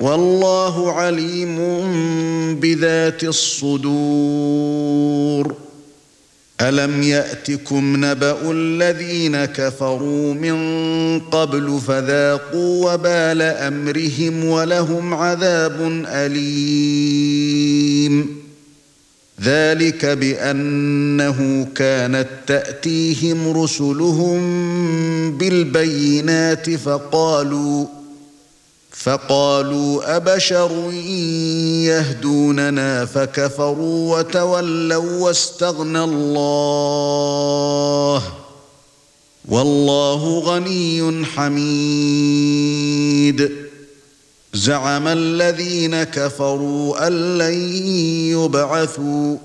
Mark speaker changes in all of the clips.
Speaker 1: والله عليم بذات الصدور. ألم يأتكم نبأ الذين كفروا من قبل فذاقوا وبال أمرهم ولهم عذاب أليم. ذلك بأنه كانت تأتيهم رسلهم بالبينات فقالوا فقالوا أبشر يهدوننا فكفروا وتولوا واستغنى الله والله غني حميد زعم الذين كفروا أن لن يبعثوا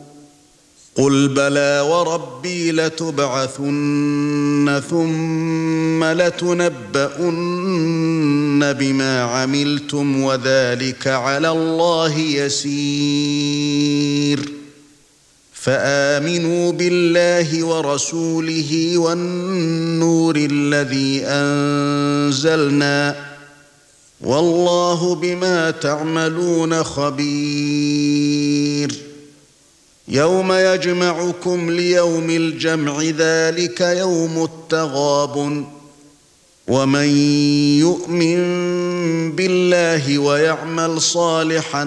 Speaker 1: قل بلى وربي لتبعثن ثم لتنبؤن بما عملتم وذلك على الله يسير. فآمنوا بالله ورسوله والنور الذي أنزلنا. والله بما تعملون خبير. يوم يجمعكم ليوم الجمع ذلك يوم التغاب ومن يؤمن بالله ويعمل صالحا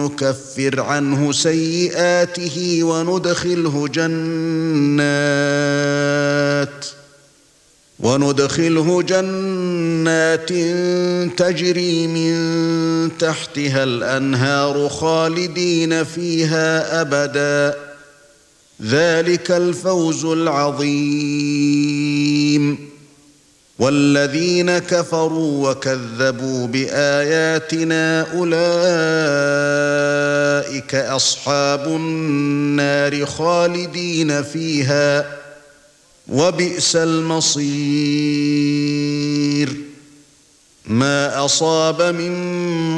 Speaker 1: نكفر عنه سيئاته وندخله جنات وندخله جنات تجري من تحتها الانهار خالدين فيها ابدا ذلك الفوز العظيم والذين كفروا وكذبوا بآياتنا أولئك أصحاب النار خالدين فيها وبئس المصير. ما أصاب من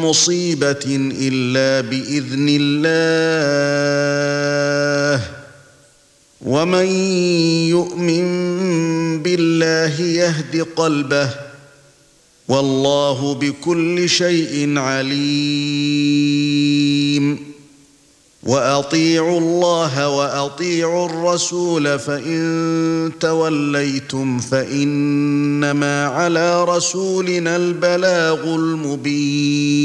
Speaker 1: مصيبة إلا بإذن الله. ومن يؤمن بالله يهد قلبه والله بكل شيء عليم. وأطيعوا الله وأطيعوا الرسول فإن توليتم فإنما على رسولنا البلاغ المبين.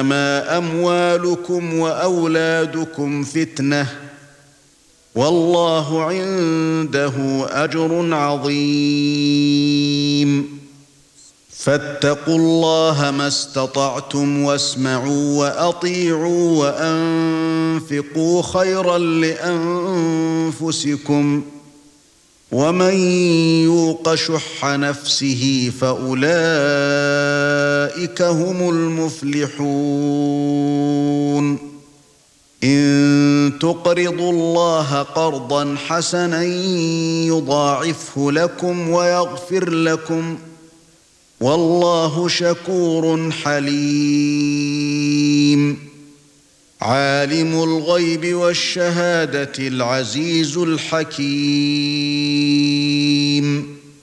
Speaker 1: إنما أموالكم وأولادكم فتنة. والله عنده أجر عظيم. فاتقوا الله ما استطعتم واسمعوا وأطيعوا وأنفقوا خيرا لأنفسكم. ومن يوق شح نفسه فأولئك هم المفلحون. إن تقرضوا الله قرضا حسنا يضاعفه لكم ويغفر لكم. والله شكور حليم. عالم الغيب والشهادة العزيز الحكيم.